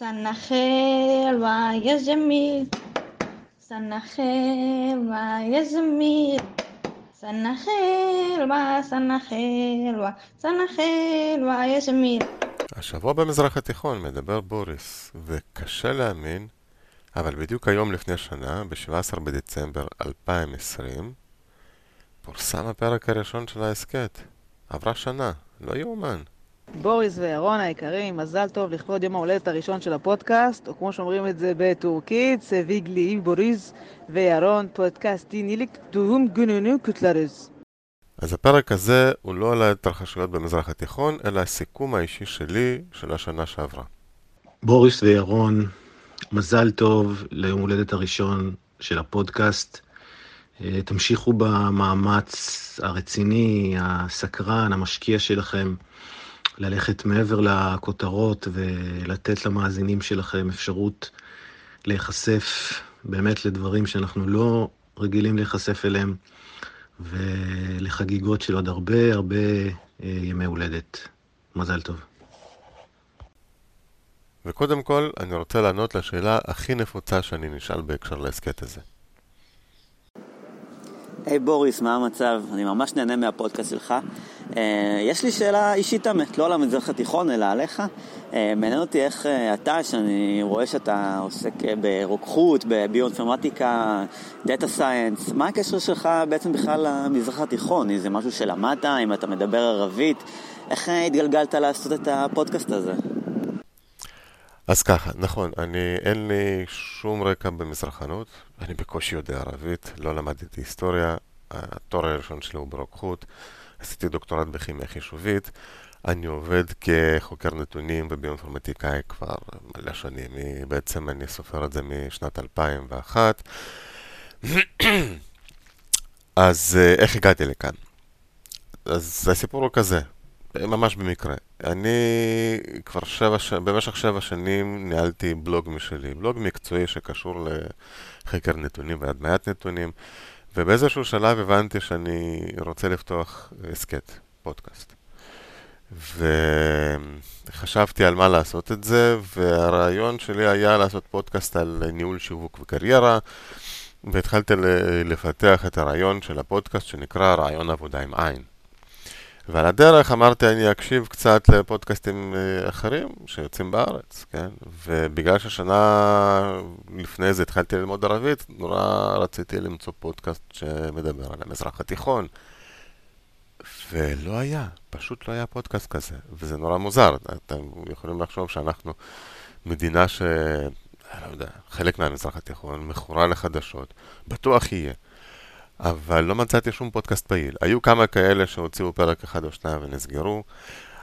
سنة حلوة يا جميل سنة حلوة يا جميل سنة حلوة سنة حلوة سنة حلوة يا جميل השבוע במזרח התיכון מדבר בוריס, וקשה להאמין, אבל בדיוק היום לפני שנה, ב-17 בדצמבר 2020, פורסם הפרק הראשון של ההסכת. עברה שנה, לא יאומן. בוריס וירון היקרים, מזל טוב לכבוד יום ההולדת הראשון של הפודקאסט, או כמו שאומרים את זה בטורקית, סביגלי בוריס וירון פודקאסטי ניליק דוהום גוננו קוטלרז. אז הפרק הזה הוא לא על ההתרחשויות במזרח התיכון, אלא הסיכום האישי שלי של השנה שעברה. בוריס וירון, מזל טוב ליום הולדת הראשון של הפודקאסט. אה, תמשיכו במאמץ הרציני, הסקרן, המשקיע שלכם, ללכת מעבר לכותרות ולתת למאזינים שלכם אפשרות להיחשף באמת לדברים שאנחנו לא רגילים להיחשף אליהם, ולחגיגות של עוד הרבה הרבה אה, ימי הולדת. מזל טוב. וקודם כל, אני רוצה לענות לשאלה הכי נפוצה שאני נשאל בהקשר להסכת הזה. היי hey, בוריס, מה המצב? אני ממש נהנה מהפודקאסט שלך. אה, יש לי שאלה אישית אמת, לא על המזרח התיכון, אלא עליך. אה, מעניין אותי איך אה, אתה, שאני רואה שאתה עוסק ברוקחות, בביואינפורמטיקה, data science, מה הקשר שלך בעצם בכלל למזרח התיכון? זה משהו שלמדת, אם אתה מדבר ערבית? איך התגלגלת לעשות את הפודקאסט הזה? אז ככה, נכון, אני, אין לי שום רקע במזרחנות, אני בקושי יודע ערבית, לא למדתי היסטוריה, התואר הראשון שלי הוא ברוקחות, עשיתי דוקטורט בכימיה חישובית, אני עובד כחוקר נתונים וביואינפורמטיקאי כבר מלא שנים, בעצם אני סופר את זה משנת 2001. אז איך הגעתי לכאן? אז הסיפור הוא כזה, ממש במקרה. אני כבר שבע, ש... במשך שבע שנים ניהלתי בלוג משלי, בלוג מקצועי שקשור לחקר נתונים והדמיית נתונים, ובאיזשהו שלב הבנתי שאני רוצה לפתוח הסכת, פודקאסט. וחשבתי על מה לעשות את זה, והרעיון שלי היה לעשות פודקאסט על ניהול שיווק וקריירה, והתחלתי לפתח את הרעיון של הפודקאסט שנקרא רעיון עבודה עם עין. ועל הדרך אמרתי, אני אקשיב קצת לפודקאסטים אה, אחרים שיוצאים בארץ, כן? ובגלל ששנה לפני זה התחלתי ללמוד ערבית, נורא רציתי למצוא פודקאסט שמדבר על המזרח התיכון. ולא היה, פשוט לא היה פודקאסט כזה, וזה נורא מוזר. אתם יכולים לחשוב שאנחנו מדינה ש... לא יודע, חלק מהמזרח התיכון מכורה לחדשות, בטוח יהיה. אבל לא מצאתי שום פודקאסט פעיל. היו כמה כאלה שהוציאו פרק אחד או שניים ונסגרו.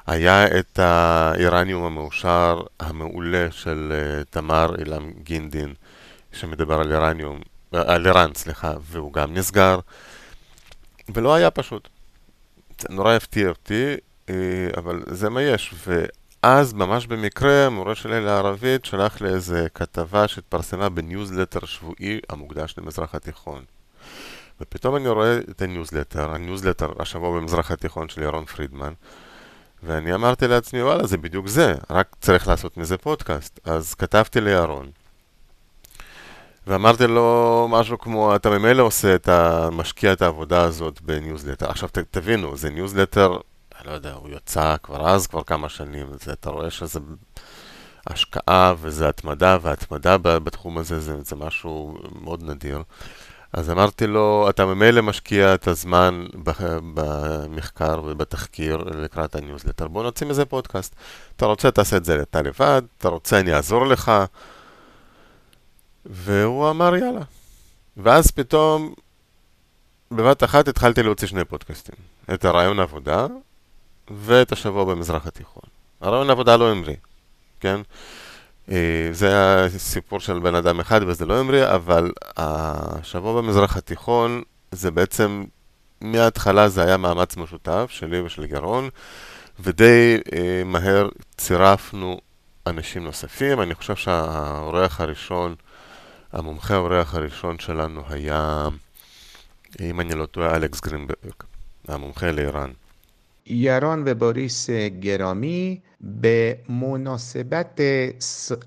היה את האיראניום המועשר המעולה של אה, תמר עילם גינדין, שמדבר על איראניום, על איראן, סליחה, והוא גם נסגר. ולא היה פשוט. זה נורא הפתיע אותי, אה, אבל זה מה יש. ואז, ממש במקרה, המורה שלי לערבית שלח לי איזה כתבה שהתפרסמה בניוזלטר שבועי המוקדש למזרח התיכון. ופתאום אני רואה את הניוזלטר, הניוזלטר השבוע במזרח התיכון של ירון פרידמן, ואני אמרתי לעצמי, וואלה, זה בדיוק זה, רק צריך לעשות מזה פודקאסט. אז כתבתי לירון, ואמרתי לו משהו כמו, אתה ממילא עושה את ה... משקיע את העבודה הזאת בניוזלטר. עכשיו ת, תבינו, זה ניוזלטר, אני לא יודע, הוא יצא כבר אז, כבר כמה שנים, זה, אתה רואה שזה השקעה וזה התמדה, והתמדה בתחום הזה זה, זה משהו מאוד נדיר. אז אמרתי לו, אתה ממילא משקיע את הזמן במחקר ובתחקיר לקראת הניוזלטר, בוא נוציא מזה פודקאסט. אתה רוצה, תעשה את זה אתה לבד, אתה רוצה, אני אעזור לך. והוא אמר, יאללה. ואז פתאום, בבת אחת התחלתי להוציא שני פודקאסטים. את הרעיון עבודה ואת השבוע במזרח התיכון. הרעיון עבודה לא המריא, כן? אה, זה היה סיפור של בן אדם אחד וזה לא המריא, אבל השבוע במזרח התיכון זה בעצם, מההתחלה זה היה מאמץ משותף שלי ושל גרון, ודי אה, מהר צירפנו אנשים נוספים. אני חושב שהאורח הראשון, המומחה האורח הראשון שלנו היה, אם אני לא טועה, אלכס גרינברג, המומחה לאיראן. یاران و بوریس گرامی به مناسبت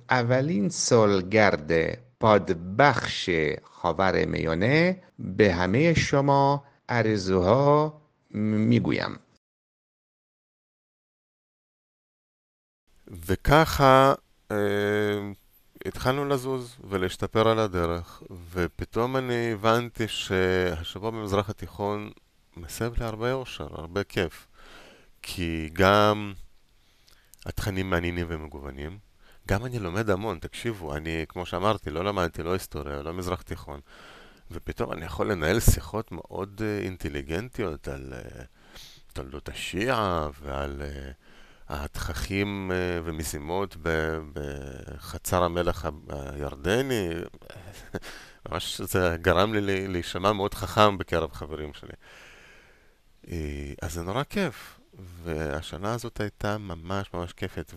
اولین سالگرد پادبخش خاور میانه به همه شما عرضها میگویم וככה אה, התחלנו לזוז ולהשתפר על הדרך, ופתאום אני הבנתי שהשבוע במזרח התיכון מסב לי הרבה אושר, הרבה כיף. כי גם התכנים מעניינים ומגוונים, גם אני לומד המון, תקשיבו, אני, כמו שאמרתי, לא למדתי לא היסטוריה, לא מזרח תיכון, ופתאום אני יכול לנהל שיחות מאוד uh, אינטליגנטיות על uh, תולדות השיעה ועל uh, התככים ומשימות בחצר המלך הירדני. ממש זה גרם לי להישמע מאוד חכם בקרב חברים שלי. אז זה נורא כיף, והשנה הזאת הייתה ממש ממש כיפת,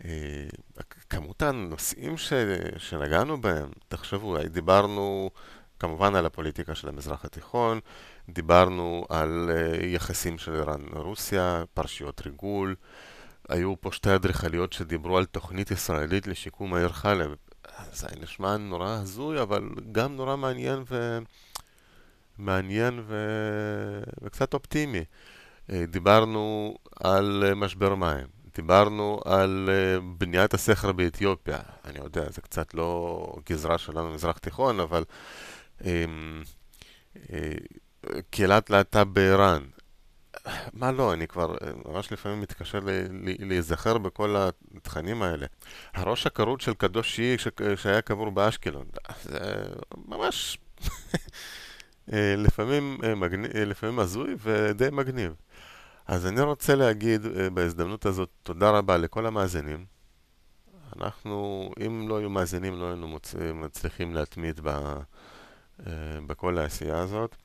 וכמות הנושאים ש... שנגענו בהם, תחשבו, דיברנו כמובן על הפוליטיקה של המזרח התיכון, דיברנו על יחסים של איראן-רוסיה, פרשיות ריגול, היו פה שתי אדריכליות שדיברו על תוכנית ישראלית לשיקום העיר חלב. זה נשמע נורא הזוי, אבל גם נורא מעניין ו... מעניין ו... וקצת אופטימי. דיברנו על משבר מים, דיברנו על בניית הסכר באתיופיה, אני יודע, זה קצת לא גזרה שלנו במזרח תיכון, אבל קהילת להט"ב באיראן, מה לא, אני כבר ממש לפעמים מתקשר להיזכר בכל התכנים האלה. הראש הכרות של קדוש שיעי שהיה קבור באשקלון, זה ממש לפעמים, מגניב, לפעמים הזוי ודי מגניב. אז אני רוצה להגיד בהזדמנות הזאת תודה רבה לכל המאזינים. אנחנו, אם לא היו מאזינים, לא היינו מצליחים להתמיד בכל העשייה הזאת.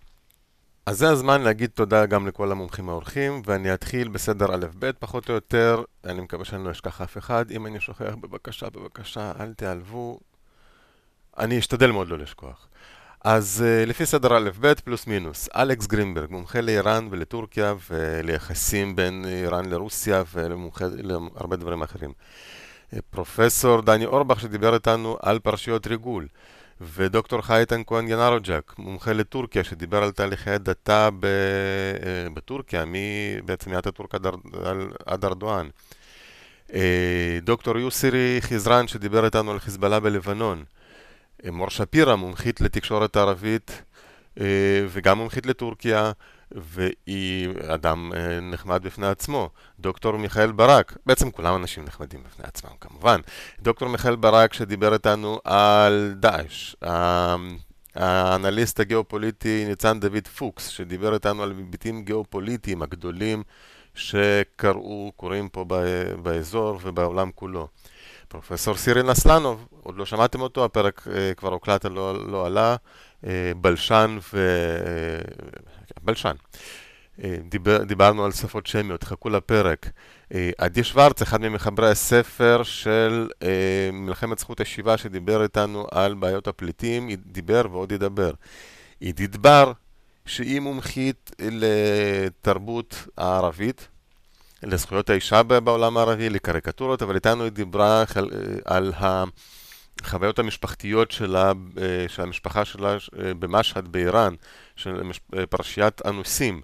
אז זה הזמן להגיד תודה גם לכל המומחים האורחים, ואני אתחיל בסדר א'-ב' פחות או יותר, אני מקווה שאני לא אשכח אף אחד. אם אני שוכח, בבקשה, בבקשה, אל תיעלבו. אני אשתדל מאוד לא לשכוח. אז לפי סדר א'-ב' פלוס מינוס, אלכס גרינברג, מומחה לאיראן ולטורקיה וליחסים בין איראן לרוסיה ומומחה להרבה דברים אחרים. פרופסור דני אורבך שדיבר איתנו על פרשיות ריגול. ודוקטור חייטן כהן ינרוג'ק, מומחה לטורקיה, שדיבר על תהליכי הדתה בטורקיה, בעצם מאטאטורק עד ארדואן. דוקטור יוסירי חיזרן, שדיבר איתנו על חיזבאללה בלבנון. מור שפירא, מומחית לתקשורת ערבית וגם מומחית לטורקיה, והיא אדם נחמד בפני עצמו. דוקטור מיכאל ברק, בעצם כולם אנשים נחמדים בפני עצמם כמובן. דוקטור מיכאל ברק שדיבר איתנו על דאעש. האנליסט הגיאופוליטי ניצן דוד פוקס, שדיבר איתנו על היבטים גיאופוליטיים הגדולים שקרו, קורים פה באזור ובעולם כולו. פרופסור סיריל נסלנוב, עוד לא שמעתם אותו, הפרק כבר הוקלט, לא, לא עלה, בלשן ו... בלשן. דיבר, דיברנו על שפות שמיות, חכו לפרק. עדי שוורץ, אחד ממחברי הספר של מלחמת זכות השיבה, שדיבר איתנו על בעיות הפליטים, דיבר ועוד ידבר. עידית בר, שהיא מומחית לתרבות הערבית, לזכויות האישה בעולם הערבי, לקריקטורות, אבל איתנו היא דיברה על החוויות המשפחתיות שלה, של המשפחה שלה במשהד באיראן, של פרשיית אנוסים.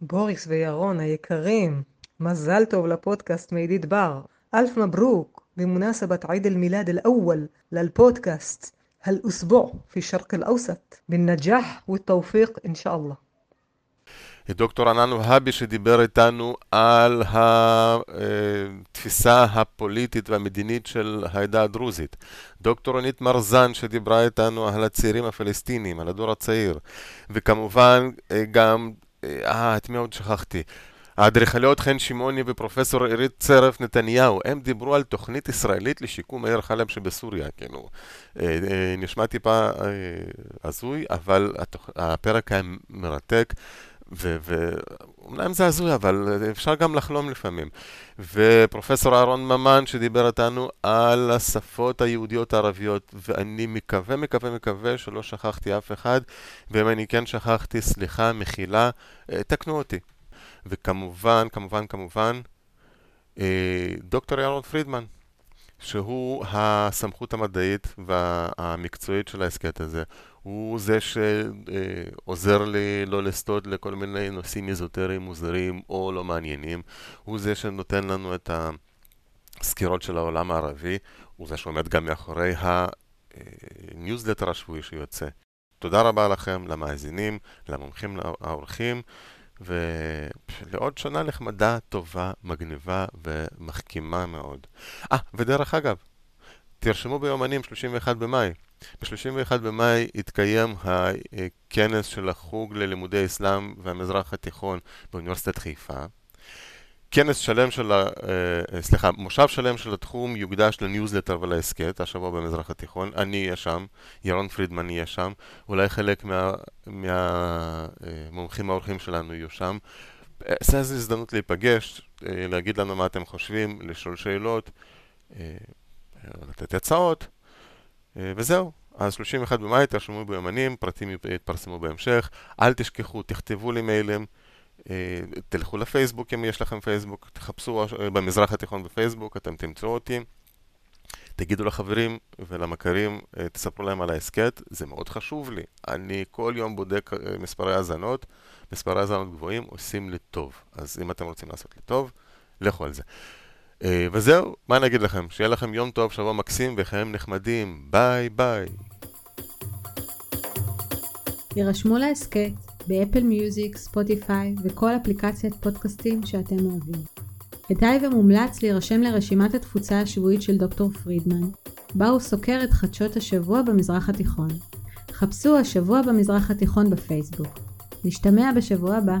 בוריס וירון היקרים, מזל טוב לפודקאסט מעידית בר. אלף מברוק بمناسبة عيد الميلاد الأول للبودكاست هالأسبوع في الشرق الأوسط بالنجاح والتوفيق إن شاء الله דוקטור ענן והבי שדיבר איתנו על התפיסה הפוליטית והמדינית של העדה הדרוזית. דוקטור רונית מרזן שדיברה איתנו על הצעירים הפלסטינים, על הדור הצעיר. וכמובן גם, אה, את מי עוד שכחתי? האדריכליות חן שמעוני ופרופסור עירית צרף נתניהו, הם דיברו על תוכנית ישראלית לשיקום העיר חלב שבסוריה, כאילו, נשמע טיפה הזוי, אבל הפרק היה מרתק. ואומנם זה הזוי, אבל אפשר גם לחלום לפעמים. ופרופסור אהרון ממן שדיבר איתנו על השפות היהודיות הערביות, ואני מקווה, מקווה, מקווה שלא שכחתי אף אחד, ואם אני כן שכחתי, סליחה, מחילה, תקנו אותי. וכמובן, כמובן, כמובן, אה, דוקטור ירון פרידמן, שהוא הסמכות המדעית והמקצועית של ההסכת הזה. הוא זה שעוזר לי לא לסטות לכל מיני נושאים איזוטריים מוזרים או לא מעניינים. הוא זה שנותן לנו את הסקירות של העולם הערבי. הוא זה שעומד גם מאחורי הניוזלטר השבועי שיוצא. תודה רבה לכם, למאזינים, למומחים, לאורחים. ולעוד שנה נחמדה, טובה, מגניבה ומחכימה מאוד. אה, ודרך אגב, תרשמו ביומנים 31 במאי. ב-31 במאי יתקיים הכנס של החוג ללימודי אסלאם והמזרח התיכון באוניברסיטת חיפה. כנס שלם של, ה... אה, סליחה, מושב שלם של התחום יוקדש לניוזלטר ולהסכת, השבוע במזרח התיכון. אני אהיה שם, ירון פרידמן יהיה שם, אולי חלק מהמומחים מה, האורחים שלנו יהיו שם. איזו הזדמנות להיפגש, אה, להגיד לנו מה אתם חושבים, לשאול שאלות, אה, לתת הצעות, וזהו. אז 31 במאי תרשמו ביומנים, פרטים יתפרסמו בהמשך. אל תשכחו, תכתבו לי מיילים. אה, תלכו לפייסבוק אם יש לכם פייסבוק, תחפשו אה, במזרח התיכון בפייסבוק, אתם תמצאו אותי. תגידו לחברים ולמכרים, אה, תספרו להם על ההסכת, זה מאוד חשוב לי. אני כל יום בודק מספרי האזנות, מספרי האזנות גבוהים עושים לי טוב. אז אם אתם רוצים לעשות לי טוב, לכו על זה. וזהו, מה אני אגיד לכם? שיהיה לכם יום טוב, שבוע מקסים וחיים נחמדים. ביי ביי. הירשמו להסכת באפל מיוזיק, ספוטיפיי וכל אפליקציית פודקאסטים שאתם אוהבים. כדאי ומומלץ להירשם לרשימת התפוצה השבועית של דוקטור פרידמן, בה הוא סוקר את חדשות השבוע במזרח התיכון. חפשו השבוע במזרח התיכון בפייסבוק. נשתמע בשבוע הבא.